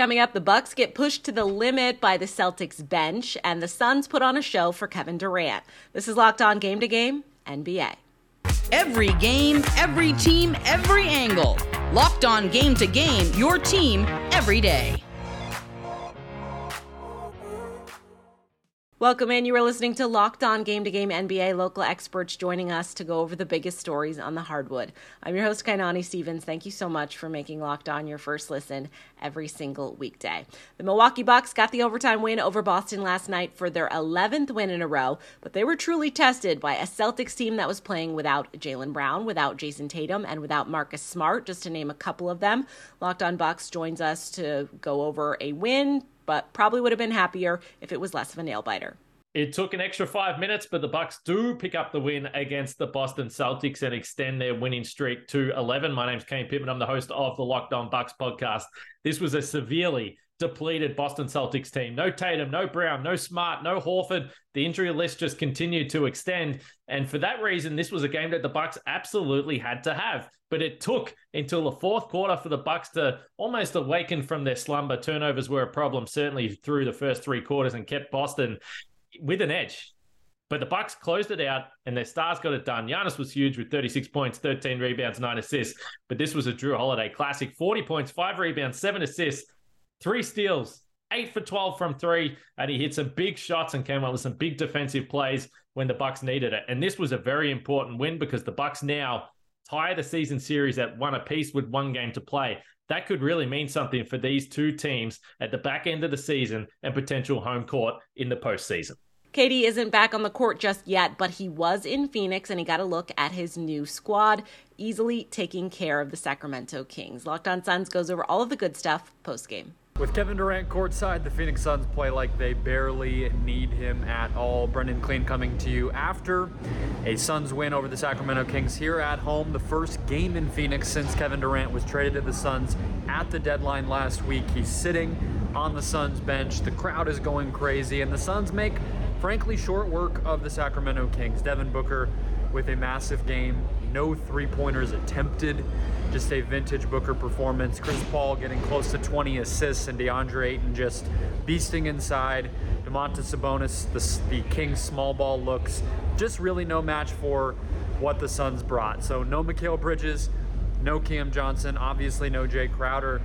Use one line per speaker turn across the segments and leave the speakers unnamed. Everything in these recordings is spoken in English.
Coming up, the Bucks get pushed to the limit by the Celtics bench, and the Suns put on a show for Kevin Durant. This is Locked On Game to Game NBA.
Every game, every team, every angle. Locked On Game to Game, your team every day.
Welcome in. You are listening to Locked On Game to Game NBA. Local experts joining us to go over the biggest stories on the hardwood. I'm your host, Kainani Stevens. Thank you so much for making Locked On your first listen every single weekday. The Milwaukee Bucks got the overtime win over Boston last night for their 11th win in a row, but they were truly tested by a Celtics team that was playing without Jaylen Brown, without Jayson Tatum, and without Marcus Smart, just to name a couple of them. Locked On Bucks joins us to go over a win but probably would have been happier if it was less of a nail biter.
It took an extra five minutes, but the Bucks do pick up the win against the Boston Celtics and extend their winning streak to 11. My name's Kane Pittman. I'm the host of the Locked On Bucks podcast. This was a severely depleted Boston Celtics team. No Tatum, no Brown, no Smart, no Horford. The injury list just continued to extend, and for that reason, this was a game that the Bucks absolutely had to have. But it took until the fourth quarter for the Bucks to almost awaken from their slumber. Turnovers were a problem certainly through the first three quarters and kept Boston with an edge. But the Bucks closed it out, and their stars got it done. Giannis was huge with 36 points, 13 rebounds, nine assists. But this was a Jrue Holiday classic: 40 points, five rebounds, seven assists three steals, eight for 12 from three, and he hit some big shots and came up with some big defensive plays when the Bucks needed it. And this was a very important win because the Bucks now tie the season series at one apiece with one game to play. That could really mean something for these two teams at the back end of the season and potential home court in the postseason.
KD isn't back on the court just yet, but he was in Phoenix and he got a look at his new squad, easily taking care of the Sacramento Kings. Locked on Suns goes over all of the good stuff post game.
With Kevin Durant courtside, the Phoenix Suns play like they barely need him at all. Brendon Kleen coming to you after a Suns win over the Sacramento Kings here at home. The first game in Phoenix since Kevin Durant was traded to the Suns at the deadline last week. He's sitting on the Suns bench. The crowd is going crazy, and the Suns make, frankly, short work of the Sacramento Kings. Devin Booker with a massive game, no three pointers attempted just a vintage Booker performance. Chris Paul getting close to 20 assists, and DeAndre Ayton just beasting inside. Domantas Sabonis, the, the Kings small ball looks just really no match for what the Suns brought. So no Mikal Bridges, no Cam Johnson, obviously no Jay Crowder.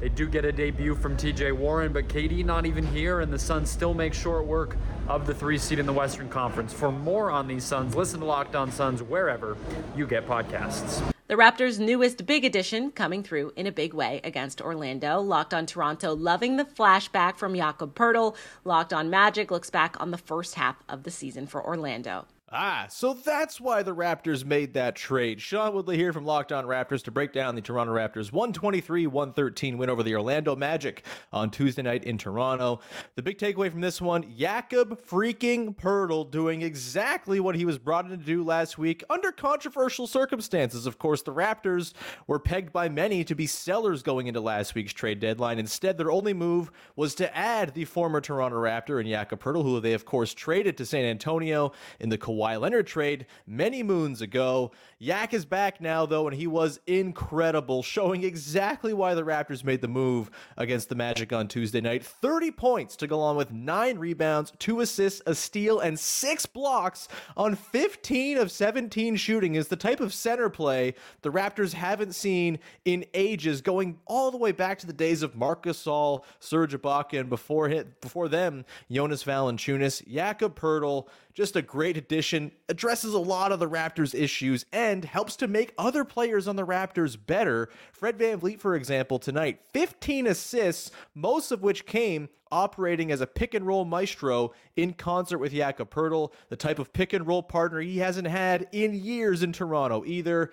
They do get a debut from TJ Warren, but KD not even here, and the Suns still make short work of the three seed in the Western Conference. For more on these Suns, listen to Locked On Suns wherever you get podcasts.
The Raptors' newest big addition coming through in a big way against Orlando. Locked on Toronto, loving the flashback from Jakob Poeltl. Locked on Magic looks back on the first half of the season for Orlando.
Ah, so that's why the Raptors made that trade. Sean Woodley here from Locked On Raptors to break down the Toronto Raptors 123 113 win over the Orlando Magic on Tuesday night in Toronto. The big takeaway from this one Jakob freaking Poeltl doing exactly what he was brought in to do last week under controversial circumstances. Of course, the Raptors were pegged by many to be sellers going into last week's trade deadline. Instead, their only move was to add the former Toronto Raptor and Jakob Poeltl, who they, of course, traded to San Antonio in the Kawhi Leonard trade many moons ago. Yak is back now, though, and he was incredible, showing exactly why the Raptors made the move against the Magic on Tuesday night. 30 points to go along with nine rebounds, two assists, a steal, and six blocks on 15 of 17 shooting is the type of center play the Raptors haven't seen in ages, going all the way back to the days of Marcus Gasol, Serge Ibaka, and before, him, before them, Jonas Valanciunas, Jakob Poeltl, just a great addition, addresses a lot of the Raptors' issues, and helps to make other players on the Raptors better. Fred VanVleet, for example, tonight, 15 assists, most of which came operating as a pick and roll maestro in concert with Jakob Poeltl, the type of pick and roll partner he hasn't had in years in Toronto either.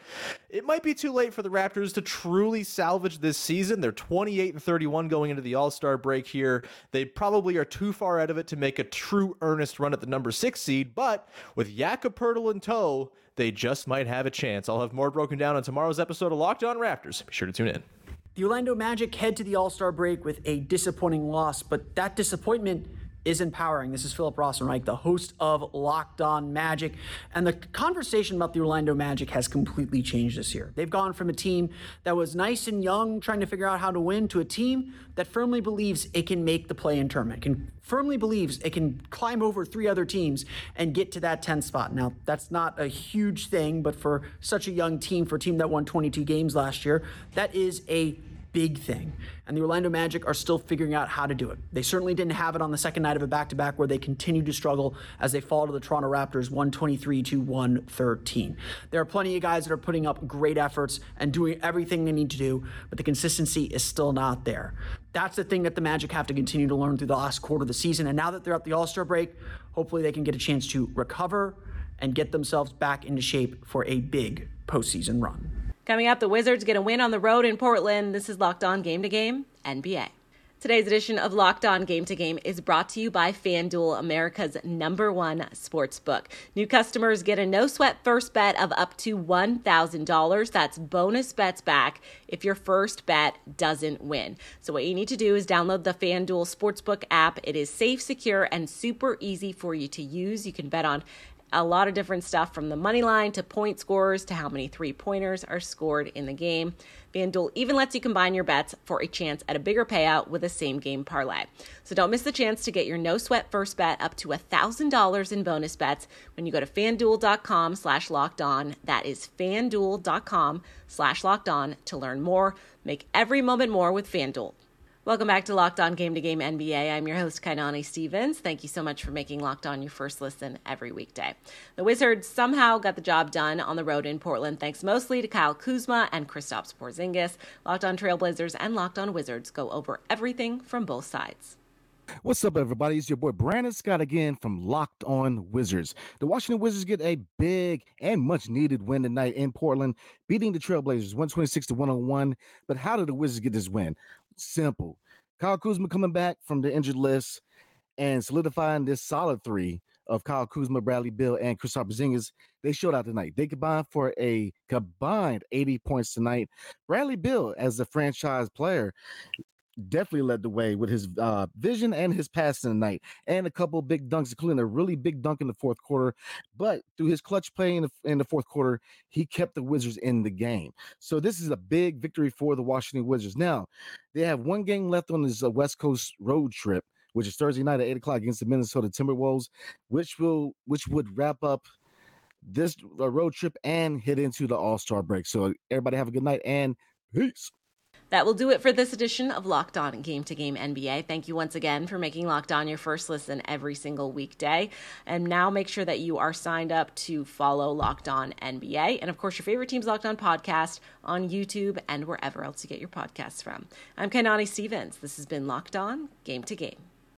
It might be too late for the Raptors to truly salvage this season. They're 28 and 31 going into the All-Star break here. They probably are too far out of it to make a true earnest run at the number 6 seed, but with Jakob Poeltl in tow, they just might have a chance. I'll have more broken down on tomorrow's episode of Locked On Raptors. Be sure to tune in.
The Orlando Magic head to the All Star break with a disappointing loss, but that disappointment is empowering. This is Philip Rossman-Reich, the host of Locked On Magic. And the conversation about the Orlando Magic has completely changed this year. They've gone from a team that was nice and young, trying to figure out how to win, to a team that firmly believes it can make the play in tournament, can firmly believes it can climb over three other teams and get to that 10th spot. Now, that's not a huge thing, but for such a young team, for a team that won 22 games last year, that is a big thing. And the Orlando Magic are still figuring out how to do it. They certainly didn't have it on the second night of a back to back where they continued to struggle as they fall to the Toronto Raptors 123 to 113. There are plenty of guys that are putting up great efforts and doing everything they need to do, but the consistency is still not there. That's the thing that the Magic have to continue to learn through the last quarter of the season. And now that they're at the All Star break, hopefully they can get a chance to recover and get themselves back into shape for a big postseason run.
Coming up, the Wizards get a win on the road in Portland. This is Locked On Game to Game NBA. Today's edition of Locked On Game to Game is brought to you by FanDuel, America's number one sports book. New customers get a no sweat first bet of up to $1,000. That's bonus bets back if your first bet doesn't win. So, what you need to do is download the FanDuel Sportsbook app. It is safe, secure, and super easy for you to use. You can bet on a lot of different stuff from the money line to point scores to how many three pointers are scored in the game. FanDuel even lets you combine your bets for a chance at a bigger payout with a same game parlay. So don't miss the chance to get your no sweat first bet up to $1,000 in bonus bets when you go to fanduel.com slash locked on. That is fanduel.com slash locked on to learn more. Make every moment more with FanDuel. Welcome back to Locked On Game to Game NBA. I'm your host, Kainani Stevens. Thank you so much for making Locked On your first listen every weekday. The Wizards somehow got the job done on the road in Portland, thanks mostly to Kyle Kuzma and Kristaps Porzingis. Locked On Trailblazers and Locked On Wizards go over everything from both sides.
What's up, everybody? It's your boy Brandon Scott again from Locked On Wizards. The Washington Wizards get a big and much needed win tonight in Portland, beating the Trailblazers 126 to 101. But how did the Wizards get this win? Simple. Kyle Kuzma coming back from the injured list and solidifying this solid three of Kyle Kuzma, Bradley Beal, and Kristaps Porzingis. They showed out tonight. They combined for a combined 80 points tonight. Bradley Beal, as the franchise player, definitely led the way with his uh, vision and his passing tonight, and a couple big dunks, including a really big dunk in the fourth quarter. But through his clutch play in the, in the fourth quarter, he kept the Wizards in the game. So this is a big victory for the Washington Wizards. Now they have one game left on this uh, West Coast road trip, which is Thursday night at eight o'clock against the Minnesota Timberwolves, which will which would wrap up this uh, road trip and hit into the All Star break. So everybody have a good night and peace.
That will do it for this edition of Locked On Game to Game NBA. Thank you once again for making Locked On your first listen every single weekday. And now make sure that you are signed up to follow Locked On NBA. And of course, your favorite team's Locked On podcast on YouTube and wherever else you get your podcasts from. I'm Kainani Stevens. This has been Locked On Game to Game.